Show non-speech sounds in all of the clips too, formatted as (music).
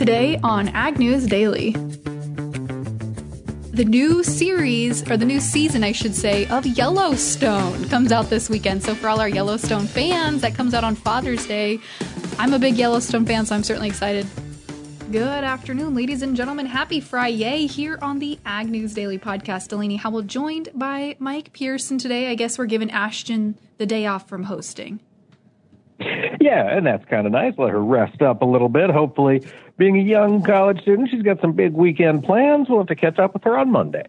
today on Ag News Daily. The new series, or the new season, I should say, of Yellowstone comes out this weekend. So, for all our Yellowstone fans, that comes out on Father's Day. I'm a big Yellowstone fan, so I'm certainly excited. Good afternoon, ladies and gentlemen. Happy Friday here on the Ag News Daily podcast. Delaney Howell joined by Mike Pearson today. I guess we're giving Ashton the day off from hosting. Yeah, and that's kind of nice. Let her rest up a little bit. Hopefully, being a young college student, she's got some big weekend plans. We'll have to catch up with her on Monday.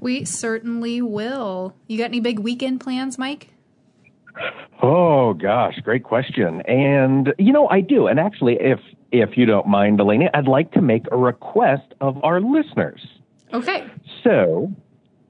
We certainly will. You got any big weekend plans, Mike? Oh gosh, great question. And you know, I do. And actually, if if you don't mind, Delaney, I'd like to make a request of our listeners. Okay. So,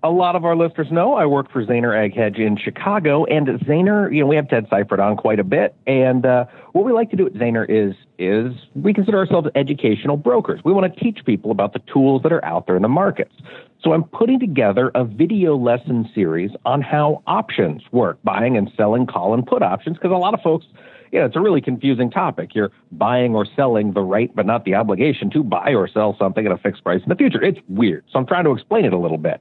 a lot of our listeners know I work for Zaner Ag Hedge in Chicago, and Zaner, you know, we have Ted Seifried on quite a bit. And uh, what we like to do at Zaner is is we consider ourselves educational brokers. We want to teach people about the tools that are out there in the markets. So I'm putting together a video lesson series on how options work, buying and selling call and put options, because a lot of folks yeah, it's a really confusing topic. You're buying or selling the right, but not the obligation to buy or sell something at a fixed price in the future. It's weird. So I'm trying to explain it a little bit.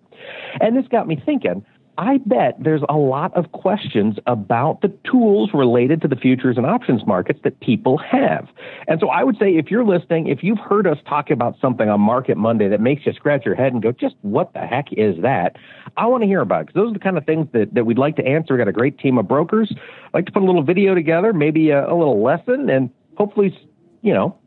And this got me thinking I bet there's a lot of questions about the tools related to the futures and options markets that people have. And so I would say if you're listening, if you've heard us talk about something on Market Monday that makes you scratch your head and go, just what the heck is that? I want to hear about it because those are the kind of things that, that we'd like to answer. We've got a great team of brokers. I'd like to put a little video together, maybe a, a little lesson, and hopefully, you know,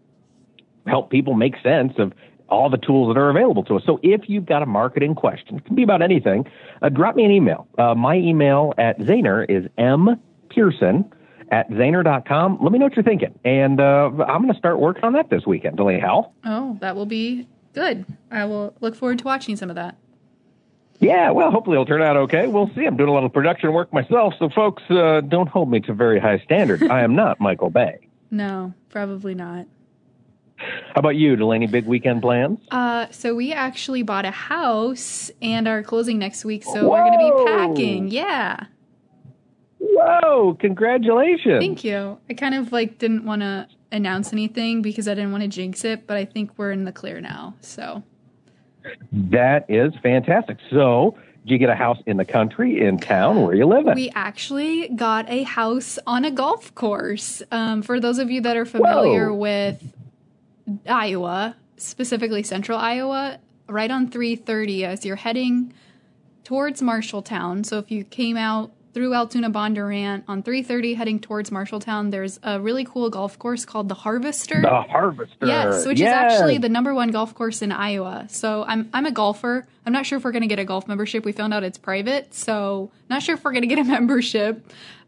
help people make sense of all the tools that are available to us. So if you've got a marketing question, it can be about anything, uh, drop me an email. Uh, my email at Zaner is mpearson at Zaner.com. Let me know what you're thinking. And uh, I'm going to start working on that this weekend. Delaney Howell. Oh, that will be good. I will look forward to watching some of that. Yeah, well, hopefully it'll turn out okay. We'll see. I'm doing a lot of production work myself, so folks, uh, don't hold me to very high standards. I am not Michael Bay. No, probably not. How about you, Delaney? Big weekend plans? Uh, so we actually bought a house and are closing next week, so Whoa. we're going to be packing. Yeah. Whoa! Congratulations. Thank you. I kind of like didn't want to announce anything because I didn't want to jinx it, but I think we're in the clear now. So. That is fantastic. So, did you get a house in the country, in town? Where you live? We actually got a house on a golf course. Um, for those of you that are familiar Whoa. with Iowa, specifically central Iowa, right on 330 as you're heading towards Marshalltown. So if you came out through Altoona Bondurant on 330 heading towards Marshalltown, there's a really cool golf course called the Harvester. The Harvester. Yes, which yes. is actually the number one golf course in Iowa. So I'm I'm a golfer. I'm not sure if we're going to get a golf membership. We found out it's private, so not sure if we're going to get a (laughs) membership,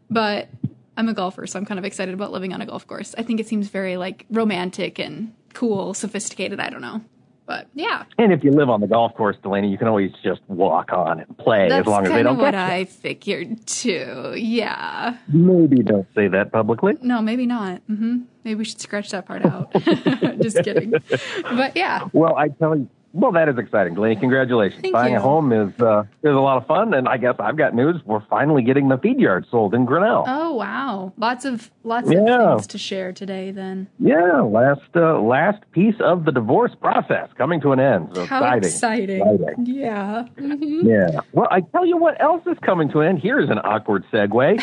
but I'm a golfer, so I'm kind of excited about living on a golf course. I think it seems very like romantic and cool, sophisticated. I don't know. But yeah. And if you live on the golf course, Delaney, you can always just walk on and play That's as long as they don't what get I figured too. Yeah. Maybe don't say that publicly. No, maybe not. Mm-hmm. Maybe we should scratch that part out. (laughs) just kidding. (laughs) But yeah. Well, I tell you, well, that is exciting, Glennie. Congratulations. Thank Buying you. a home is uh, is a lot of fun, and I guess I've got news. We're finally getting the feed yard sold in Grinnell. Oh wow! Lots of lots yeah. of things to share today. Then yeah, last uh, last piece of the divorce process coming to an end. So How exciting. exciting! exciting. Yeah. Mm-hmm. Yeah. Well, I tell you what else is coming to an end. Here's an awkward segue.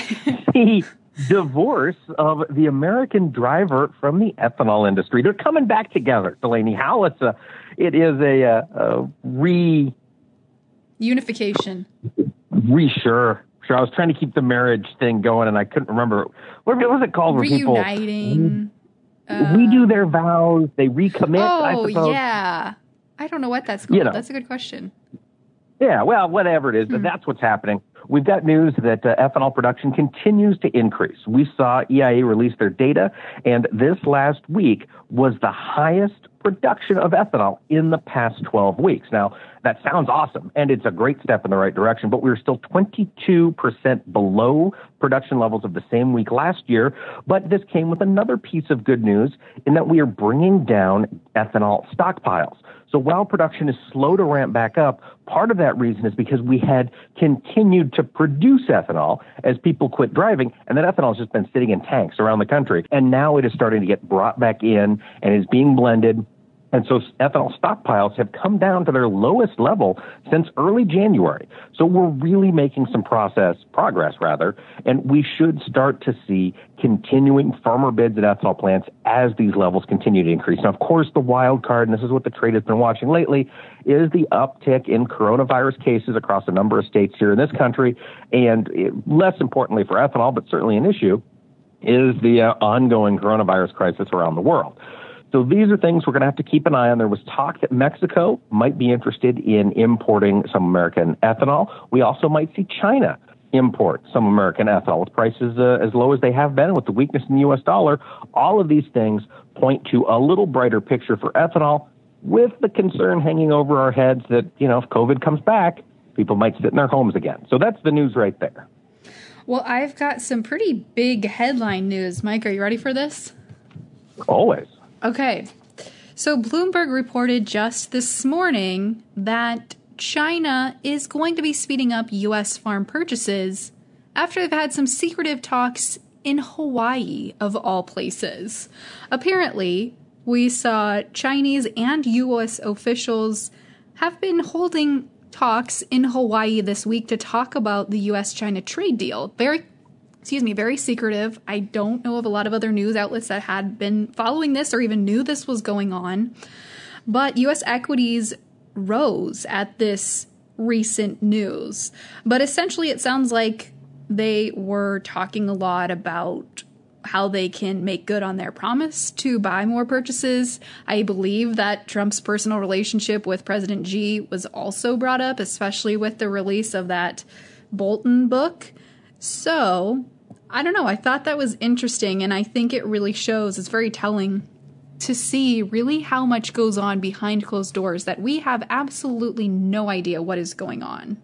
(laughs) the divorce of the American driver from the ethanol industry. They're coming back together, Delaney Howell. It's a it is a, a, a re unification. Re sure. Sure. I was trying to keep the marriage thing going, and I couldn't remember what was it called. Reuniting. People redo their vows. They recommit. Oh yeah. I don't know what that's called. You know. That's a good question. Yeah, well, whatever it is, hmm. that's what's happening. We've got news that uh, ethanol production continues to increase. We saw EIA release their data, and this last week was the highest production of ethanol in the past 12 weeks. Now, that sounds awesome, and it's a great step in the right direction, but we are still 22% below production levels of the same week last year. But this came with another piece of good news in that we are bringing down ethanol stockpiles. So while production is slow to ramp back up, part of that reason is because we had continued to produce ethanol as people quit driving, and that ethanol has just been sitting in tanks around the country. And now it is starting to get brought back in and is being blended And so ethanol stockpiles have come down to their lowest level since early January. So we're really making some process progress rather, and we should start to see continuing firmer bids at ethanol plants as these levels continue to increase. Now, of course, the wild card, and this is what the trade has been watching lately, is the uptick in coronavirus cases across a number of states here in this country, and less importantly for ethanol, but certainly an issue, is the uh, ongoing coronavirus crisis around the world. So these are things we're going to have to keep an eye on. There was talk that Mexico might be interested in importing some American ethanol. We also might see China import some American ethanol with prices uh, as low as they have been with the weakness in the U.S. dollar. All of these things point to a little brighter picture for ethanol with the concern hanging over our heads that, you know, if COVID comes back, people might sit in their homes again. So that's the news right there. Well, I've got some pretty big headline news. Mike, are you ready for this? Always. Okay. So Bloomberg reported just this morning that China is going to be speeding up U.S. farm purchases after they've had some secretive talks in Hawaii, of all places. Apparently, we saw Chinese and U.S. officials have been holding talks in Hawaii this week to talk about the U.S. China trade deal. Very excuse me, very secretive. I don't know of a lot of other news outlets that had been following this or even knew this was going on. But US equities rose at this recent news. But essentially, it sounds like they were talking a lot about how they can make good on their promise to buy more purchases. I believe that Trump's personal relationship with President Xi was also brought up, especially with the release of that Bolton book. So, I don't know. I thought that was interesting, and I think it really shows. It's very telling to see really how much goes on behind closed doors that we have absolutely no idea what is going on.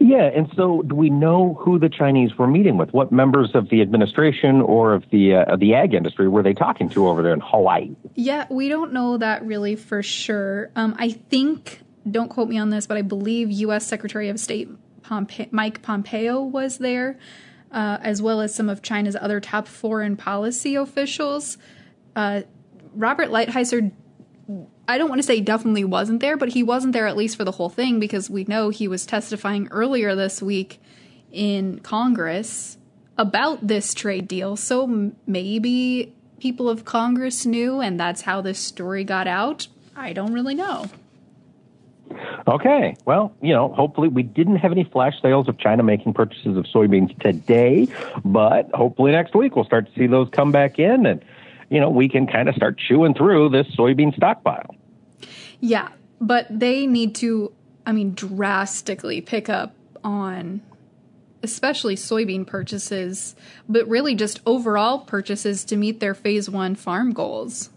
Yeah, and so do we know who the Chinese were meeting with? What members of the administration or of the uh, of the ag industry were they talking to over there in Hawaii? Yeah, we don't know that really for sure. Um, I think, don't quote me on this, but I believe U.S. Secretary of State Pompe- Mike Pompeo was there, uh, as well as some of China's other top foreign policy officials. Uh, Robert Lighthizer, I don't want to say definitely wasn't there, but he wasn't there at least for the whole thing because we know he was testifying earlier this week in Congress about this trade deal. So maybe people of Congress knew, and that's how this story got out. I don't really know. Okay. Well, you know, hopefully we didn't have any flash sales of China making purchases of soybeans today, but hopefully next week we'll start to see those come back in and, you know, we can kind of start chewing through this soybean stockpile. Yeah, but they need to, I mean, drastically pick up on especially soybean purchases, but really just overall purchases to meet their phase one farm goals.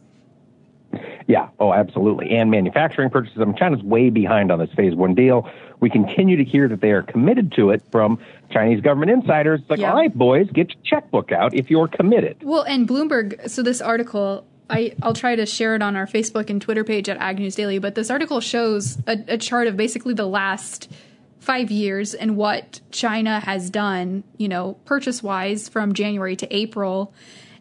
Yeah, oh, absolutely. And manufacturing purchases. I mean, China's way behind on this phase one deal. We continue to hear that they are committed to it from Chinese government insiders. It's like, yeah. all right, boys, get your checkbook out if you're committed. Well, and Bloomberg, so this article, I, I'll try to share it on our Facebook and Twitter page at Ag News Daily, but this article shows a, a chart of basically the last five years and what China has done, you know, purchase wise from January to April.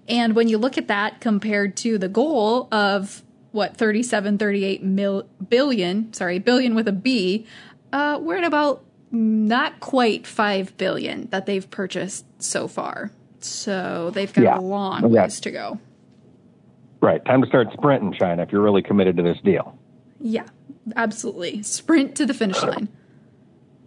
And when you look at that compared to the goal of what 37 38 mil, billion sorry billion with a b uh, we're at about not quite 5 billion that they've purchased so far. So they've got yeah. a long yeah. ways to go. Right. Time to start sprinting china if you're really committed to this deal. Yeah absolutely. Sprint to the finish line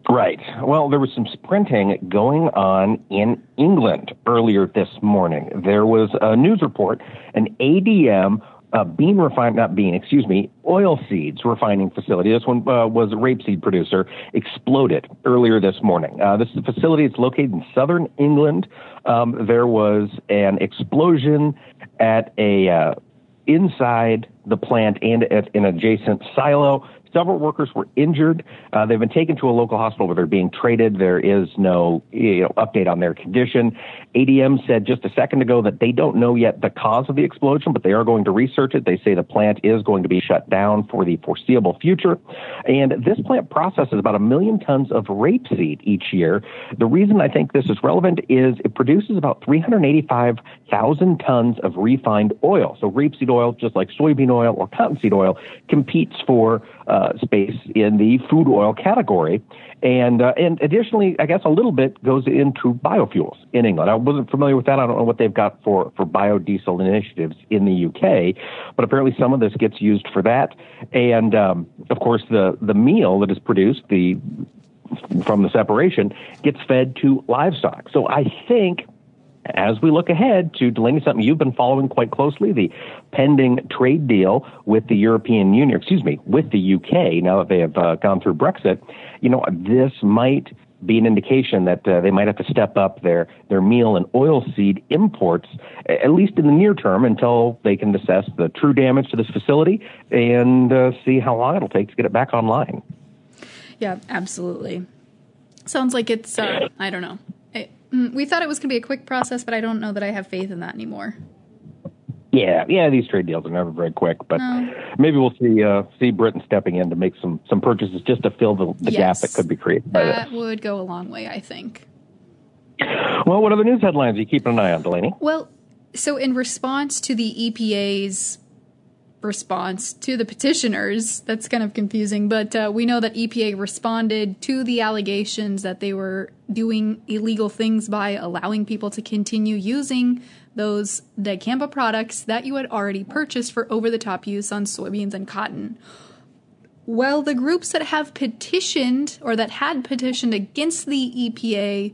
Right. Well, there was some sprinting going on in England earlier this morning. There was a news report, an ADM uh, bean refine, not bean, excuse me, oil seeds refining facility. This one uh, was a rapeseed producer, exploded earlier this morning. Uh, this is facility. It's located in southern England. Um, there was an explosion at a uh, inside the plant and at an adjacent silo. Several workers were injured. Uh, they've been taken to a local hospital where they're being treated. There is no you know, update on their condition. ADM said just a second ago that they don't know yet the cause of the explosion, but they are going to research it. They say the plant is going to be shut down for the foreseeable future. And this plant processes about a million tons of rapeseed each year. The reason I think this is relevant is it produces about 385,000 tons of refined oil. So rapeseed oil, just like soybean oil, or cottonseed oil competes for uh, space in the food oil category. And, uh, and additionally, I guess a little bit goes into biofuels in England. I wasn't familiar with that. I don't know what they've got for, for biodiesel initiatives in the UK, but apparently some of this gets used for that. And, um, of course, the, the meal that is produced, the, from the separation, gets fed to livestock. So I think as we look ahead to Delaney, something you've been following quite closely, the pending trade deal with the European Union, excuse me, with the UK, now that they have uh, gone through Brexit, you know, this might be an indication that uh, they might have to step up their, their meal and oilseed imports, at least in the near term, until they can assess the true damage to this facility and uh, see how long it'll take to get it back online. Yeah, absolutely. Sounds like it's, uh, I don't know. Mm, we thought it was going to be a quick process, but I don't know that I have faith in that anymore. Yeah, yeah, these trade deals are never very quick, but maybe we'll see uh, see Britain stepping in to make some some purchases just to fill the, the yes, gap that could be created. that would go a long way, I think. Well, what other news headlines are you keeping an eye on, Delaney? Well, so in response to the EPA's response to the petitioners. That's kind of confusing, but uh, we know that EPA responded to the allegations that they were doing illegal things by allowing people to continue using those dicamba products that you had already purchased for over the top use on soybeans and cotton. Well, the groups that have petitioned or that had petitioned against the EPA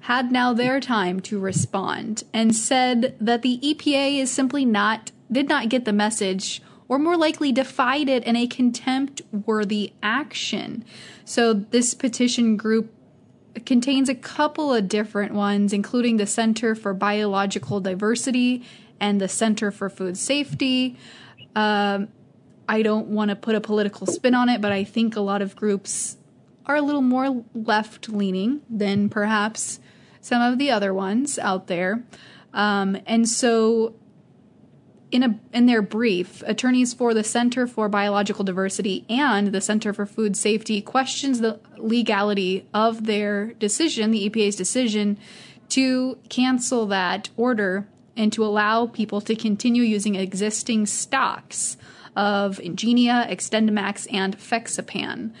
had now their time to respond and said that the EPA is simply not did not get the message or more likely defied it in a contempt worthy action. So this petition group contains a couple of different ones, including the Center for Biological Diversity and the Center for Food Safety. Um, I don't want to put a political spin on it, but I think a lot of groups are a little more left leaning than perhaps some of the other ones out there. Um, and so in a in their brief, attorneys for the Center for Biological Diversity and the Center for Food Safety questions the legality of their decision, the EPA's decision to cancel that order and to allow people to continue using existing stocks of Engenia, XtendiMax, and Fexapan.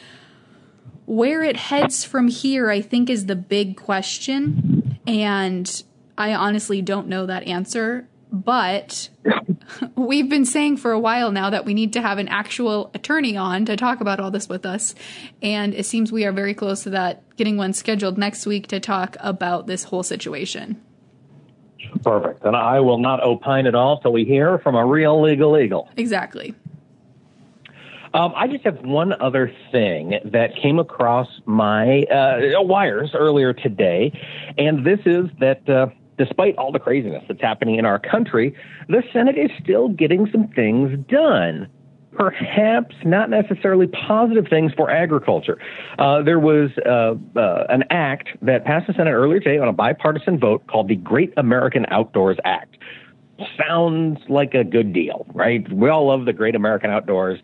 Where it heads from here, I think, is the big question. And I honestly don't know that answer. But (laughs) we've been saying for a while now that we need to have an actual attorney on to talk about all this with us. And it seems we are very close to that, getting one scheduled next week to talk about this whole situation. Perfect. And I will not opine at all till we hear from a real legal eagle. Exactly. Um, I just have one other thing that came across my uh, wires earlier today, and this is that uh, despite all the craziness that's happening in our country, the Senate is still getting some things done. Perhaps not necessarily positive things for agriculture. Uh, there was uh, uh, an act that passed the Senate earlier today on a bipartisan vote called the Great American Outdoors Act. Sounds like a good deal, right? We all love the Great American Outdoors.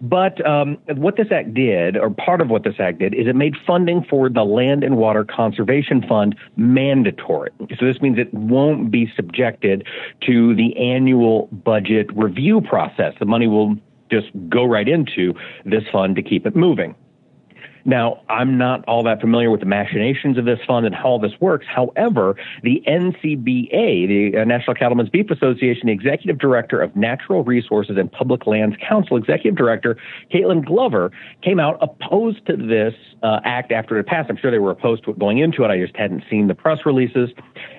But um, what this act did, or part of what this act did, is it made funding for the Land and Water Conservation Fund mandatory. So this means it won't be subjected to the annual budget review process. The money will just go right into this fund to keep it moving. Now, I'm not all that familiar with the machinations of this fund and how all this works. However, the NCBA, the uh, National Cattlemen's Beef Association, the executive director of Natural Resources and Public Lands Council, executive director Kaitlynn Glover, came out opposed to this uh, act after it passed. I'm sure they were opposed to it going into it. I just hadn't seen the press releases.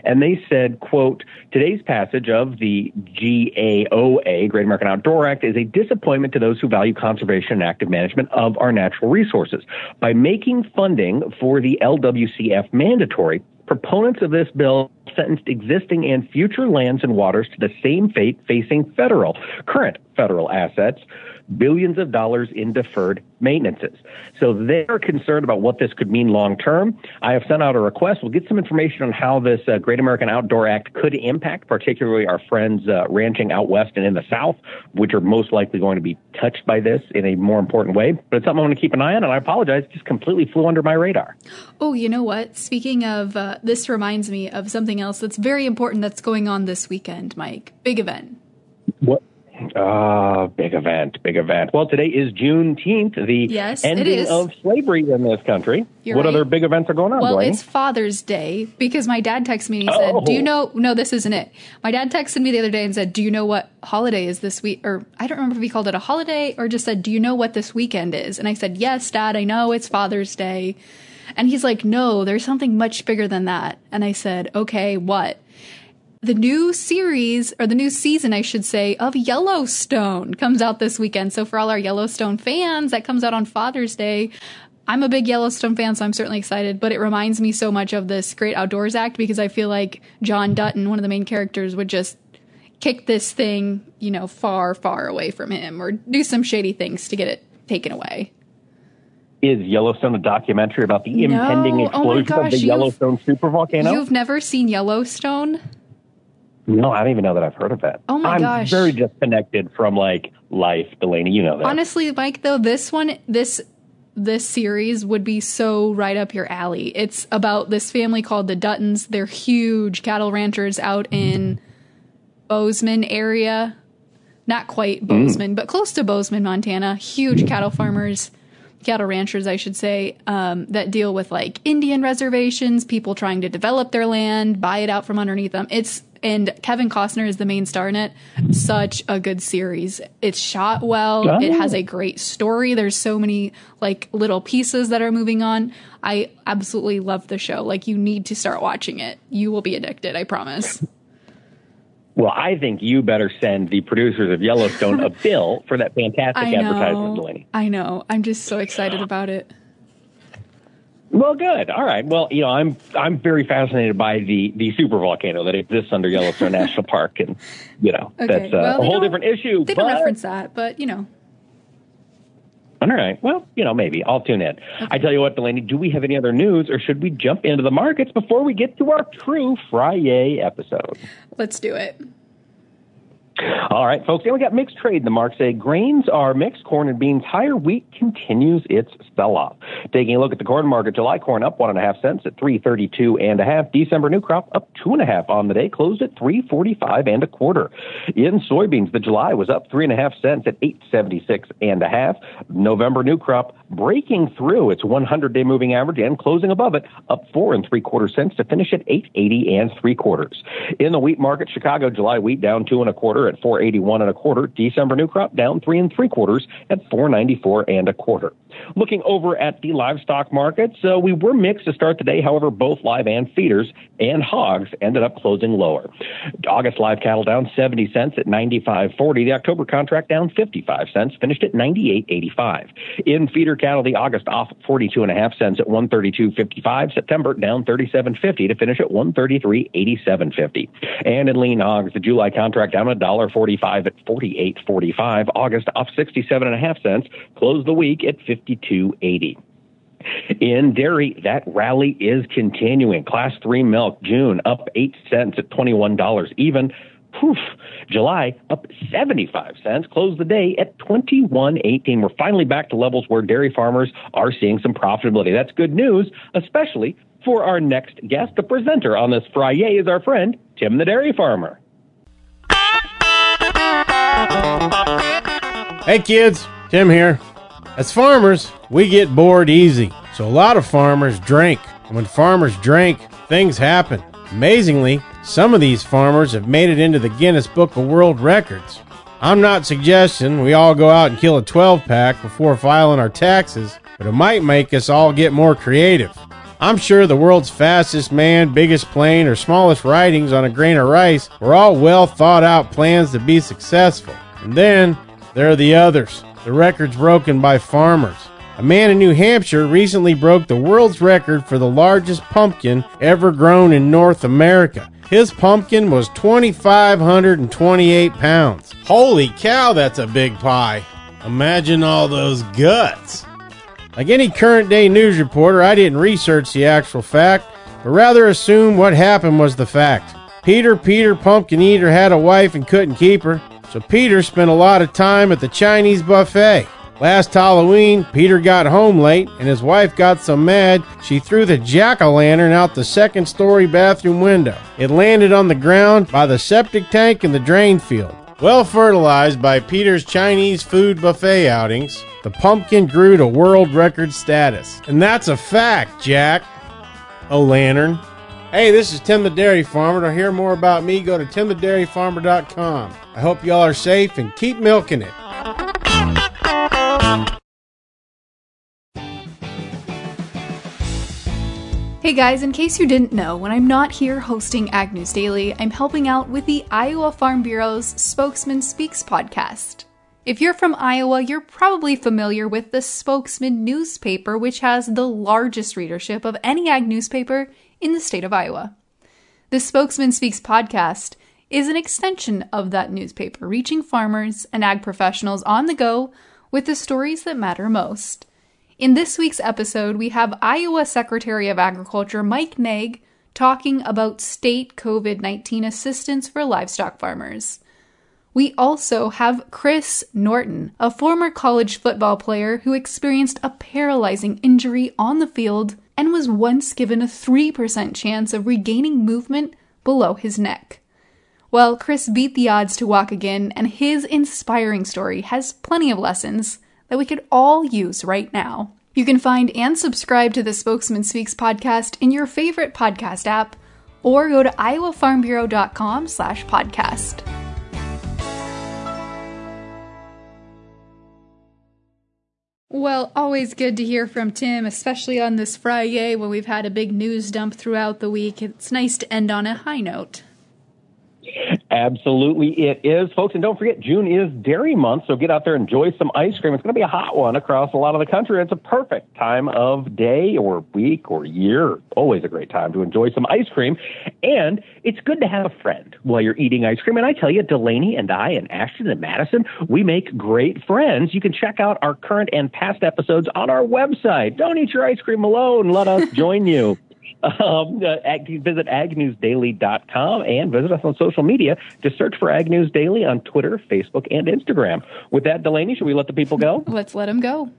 And they said, quote, today's passage of the GAOA, Great American Outdoor Act, is a disappointment to those who value conservation and active management of our natural resources. By making funding for the LWCF mandatory, proponents of this bill sentenced existing and future lands and waters to the same fate facing federal, current federal assets billions of dollars in deferred maintenances. So they're concerned about what this could mean long term. I have sent out a request. We'll get some information on how this uh, Great American Outdoor Act could impact, particularly our friends uh, ranching out west and in the south, which are most likely going to be touched by this in a more important way. But it's something I want to keep an eye on, and I apologize, it just completely flew under my radar. Oh, you know what? Speaking of, uh, this reminds me of something else that's very important that's going on this weekend, Mike. Big event. What? Uh, big event, big event. Well, today is Juneteenth, the Yes, ending of slavery in this country. You're what right. other big events are going on, Well, Delaney? it's Father's Day because my dad texted me and he said, Oh. "Do you know? No, this isn't it." My dad texted me the other day and said, "Do you know what holiday is this week?" Or I don't remember if he called it a holiday or just said, "Do you know what this weekend is?" And I said, "Yes, Dad, I know it's Father's Day." And he's like, "No, there's something much bigger than that." And I said, "Okay, what?" The new series or the new season I should say of Yellowstone comes out this weekend. So for all our Yellowstone fans, that comes out on Father's Day. I'm a big Yellowstone fan, so I'm certainly excited, but it reminds me so much of this Great Outdoors Act because I feel like John Dutton, one of the main characters, would just kick this thing, you know, far, far away from him or do some shady things to get it taken away. is Yellowstone a documentary about the No. impending Oh explosion of the Yellowstone supervolcano? You've never seen Yellowstone? No, I don't even know that I've heard of it. Oh my I'm gosh. very disconnected from like life, Delaney. You know that. Honestly, Mike, though, this one, this this series would be so right up your alley. It's about this family called the Duttons. They're huge cattle ranchers out in Bozeman area. Not quite hmm. Bozeman, but close to Bozeman, Montana. Huge hmm. cattle farmers, cattle ranchers, I should say, um, that deal with like Indian reservations, people trying to develop their land, buy it out from underneath them. It's and Kevin Costner is the main star in it. Such a good series. It's shot well. Oh. It has a great story. There's so many like little pieces that are moving on. I absolutely love the show. Like you need to start watching it. You will be addicted, I promise. Well, I think you better send the producers of Yellowstone a (laughs) bill for that fantastic I advertisement, know. Delaney. I know. I'm just so excited about it. Well, good. All right. Well, you know, I'm I'm very fascinated by the the super volcano that exists under Yellowstone National (laughs) Park, and you know, Okay. that's uh, well, a whole different issue. They don't reference that, but you know. All right. Well, you know, maybe I'll tune in. I tell you what, Delaney, do we have any other news, or should we jump into the markets before we get to our true Friday episode? Let's do it. All right, folks. And we got mixed trade. The marks say grains are mixed. Corn and beans higher. Wheat continues its sell-off. Taking a look at the corn market, July corn up one and a half cents at three thirty-two and a half. December new crop up two and a half on the day, closed at three forty-five and a quarter. In soybeans, the July was up three and a half cents at eight seventy-six and a half. November new crop breaking through its 100-day moving average and closing above it, up four and three quarter cents to finish at eight eighty and three quarters. In the wheat market, Chicago July wheat down two and a quarter at 481 and a quarter. December new crop down three and three quarters at 494 and a quarter. Looking over at the livestock markets, uh, we were mixed to start the day. However, both live and feeders and hogs ended up closing lower. August live cattle down 70 cents at 95.40. The October contract down 55 cents, finished at 98.85. In feeder cattle, the August off 42 and a half cents at 132.55. September down 37.50 to finish at 133.87.50. And in lean hogs, the July contract down a dollar 45 at 48.45. August off 67 and a half cents, closed the week at 52.80. In dairy, that rally is continuing. Class 3 milk, June up 8 cents at $21 even. Poof, July up 75 cents, closed the day at 21.18. We're finally back to levels where dairy farmers are seeing some profitability. That's good news, especially for our next guest. The presenter on this Friday is our friend, Tim the Dairy Farmer. Hey kids, Tim here. As farmers, we get bored easy. So a lot of farmers drink. And when farmers drink, things happen. Amazingly, some of these farmers have made it into the Guinness Book of World Records. I'm not suggesting we all go out and kill a 12 pack before filing our taxes, but it might make us all get more creative. I'm sure the world's fastest man, biggest plane, or smallest writings on a grain of rice were all well thought out plans to be successful. And then there are the others, the records broken by farmers. A man in New Hampshire recently broke the world's record for the largest pumpkin ever grown in North America. His pumpkin was 2,528 pounds. Holy cow, that's a big pie. Imagine all those guts. Like any current day news reporter, I didn't research the actual fact, but rather assume what happened was the fact. Peter Peter Pumpkin Eater had a wife and couldn't keep her, so Peter spent a lot of time at the Chinese buffet. Last Halloween, Peter got home late, and his wife got so mad she threw the jack o' lantern out the second story bathroom window. It landed on the ground by the septic tank in the drain field. Well fertilized by Peter's Chinese food buffet outings, the pumpkin grew to world record status. And that's a fact, Jack. Oh, lantern. Hey, this is Tim the Dairy Farmer. To hear more about me, go to timthedairyfarmer.com. I hope y'all are safe and keep milking it. Hey guys, in case you didn't know, when I'm not here hosting Ag News Daily, I'm helping out with the Iowa Farm Bureau's Spokesman Speaks podcast. If you're from Iowa, you're probably familiar with the Spokesman newspaper, which has the largest readership of any ag newspaper in the state of Iowa. The Spokesman Speaks podcast is an extension of that newspaper, reaching farmers and ag professionals on the go with the stories that matter most. In this week's episode, we have Iowa Secretary of Agriculture Mike Naig talking about state COVID 19 assistance for livestock farmers. We also have Chris Norton, a former college football player who experienced a paralyzing injury on the field and was once given a 3% chance of regaining movement below his neck. Well, Chris beat the odds to walk again, and his inspiring story has plenty of lessons that we could all use right now. You can find and subscribe to the Spokesman Speaks podcast in your favorite podcast app or go to iowafarmbureau.com slash podcast. Well, always good to hear from Tim, especially on this Friday when we've had a big news dump throughout the week. It's nice to end on a high note. Absolutely, it is, folks. And don't forget, June is Dairy Month, so get out there and enjoy some ice cream. It's going to be a hot one across a lot of the country. It's a perfect time of day or week or year. Always a great time to enjoy some ice cream. And it's good to have a friend while you're eating ice cream. And I tell you, Delaney and I and Ashton and Madison, we make great friends. You can check out our current and past episodes on our website. Don't eat your ice cream alone. Let us (laughs) join you. Um, uh, visit agnewsdaily.com and visit us on social media. Just search for Ag News Daily on Twitter, Facebook, and Instagram. With that, Delaney, should we let the people go? (laughs) Let's let them go.